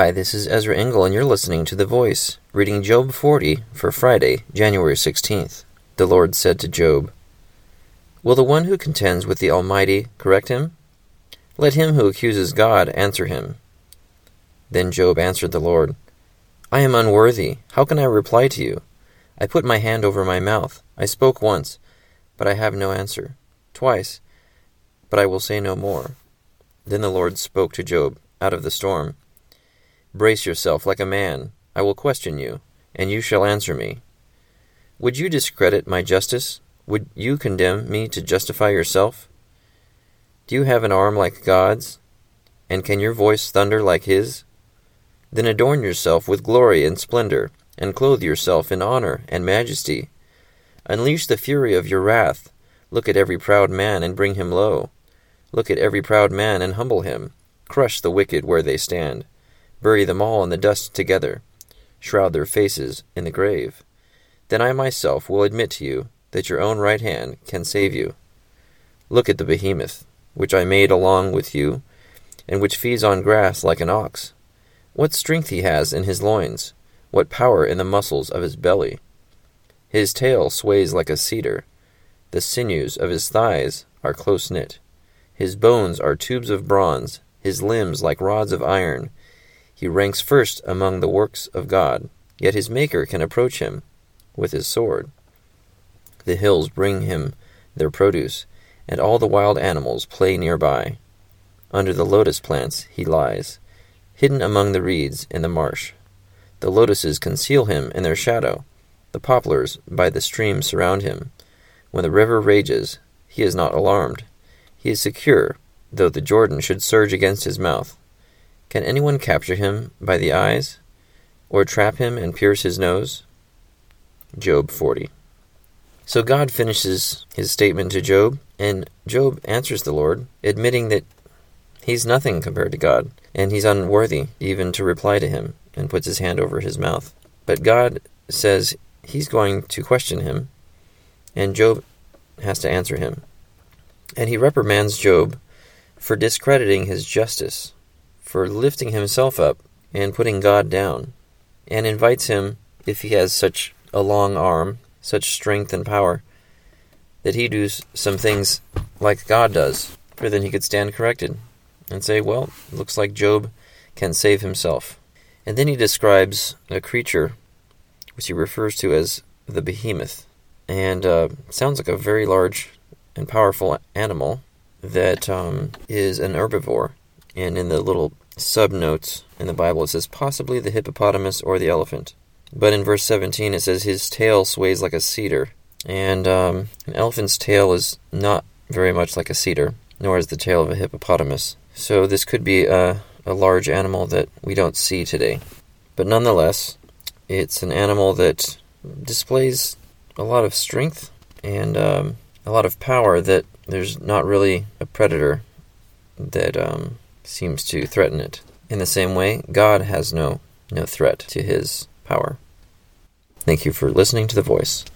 Hi, this is Ezra Engel, and you're listening to The Voice, reading Job 40 for Friday, January 16th. The Lord said to Job, Will the one who contends with the Almighty correct him? Let him who accuses God answer him. Then Job answered the Lord, I am unworthy. How can I reply to you? I put my hand over my mouth. I spoke once, but I have no answer. Twice, but I will say no more. Then the Lord spoke to Job out of the storm. Brace yourself like a man. I will question you, and you shall answer me. Would you discredit my justice? Would you condemn me to justify yourself? Do you have an arm like God's? And can your voice thunder like His? Then adorn yourself with glory and splendor, and clothe yourself in honor and majesty. Unleash the fury of your wrath. Look at every proud man and bring him low. Look at every proud man and humble him. Crush the wicked where they stand. Bury them all in the dust together. Shroud their faces in the grave. Then I myself will admit to you that your own right hand can save you. Look at the behemoth, which I made along with you, and which feeds on grass like an ox. What strength he has in his loins, what power in the muscles of his belly. His tail sways like a cedar, the sinews of his thighs are close knit. His bones are tubes of bronze, his limbs like rods of iron. He ranks first among the works of God, yet his Maker can approach him with his sword. The hills bring him their produce, and all the wild animals play nearby. Under the lotus plants he lies, hidden among the reeds in the marsh. The lotuses conceal him in their shadow, the poplars by the stream surround him. When the river rages, he is not alarmed. He is secure, though the Jordan should surge against his mouth. Can anyone capture him by the eyes, or trap him and pierce his nose? Job 40. So God finishes his statement to Job, and Job answers the Lord, admitting that he's nothing compared to God, and he's unworthy even to reply to him, and puts his hand over his mouth. But God says he's going to question him, and Job has to answer him. And he reprimands Job for discrediting his justice, for lifting himself up and putting God down, and invites him, if he has such a long arm, such strength and power, that he do some things like God does, for then he could stand corrected and say, Well, looks like Job can save himself. And then he describes a creature which he refers to as the behemoth, and uh, sounds like a very large and powerful animal that um, is an herbivore. And in the little sub notes in the Bible, it says possibly the hippopotamus or the elephant. But in verse 17, it says his tail sways like a cedar. And um, an elephant's tail is not very much like a cedar, nor is the tail of a hippopotamus. So this could be a, a large animal that we don't see today. But nonetheless, it's an animal that displays a lot of strength and um, a lot of power that there's not really a predator that um, seems to threaten it. In the same way, God has no no threat to his power. Thank you for listening to the voice.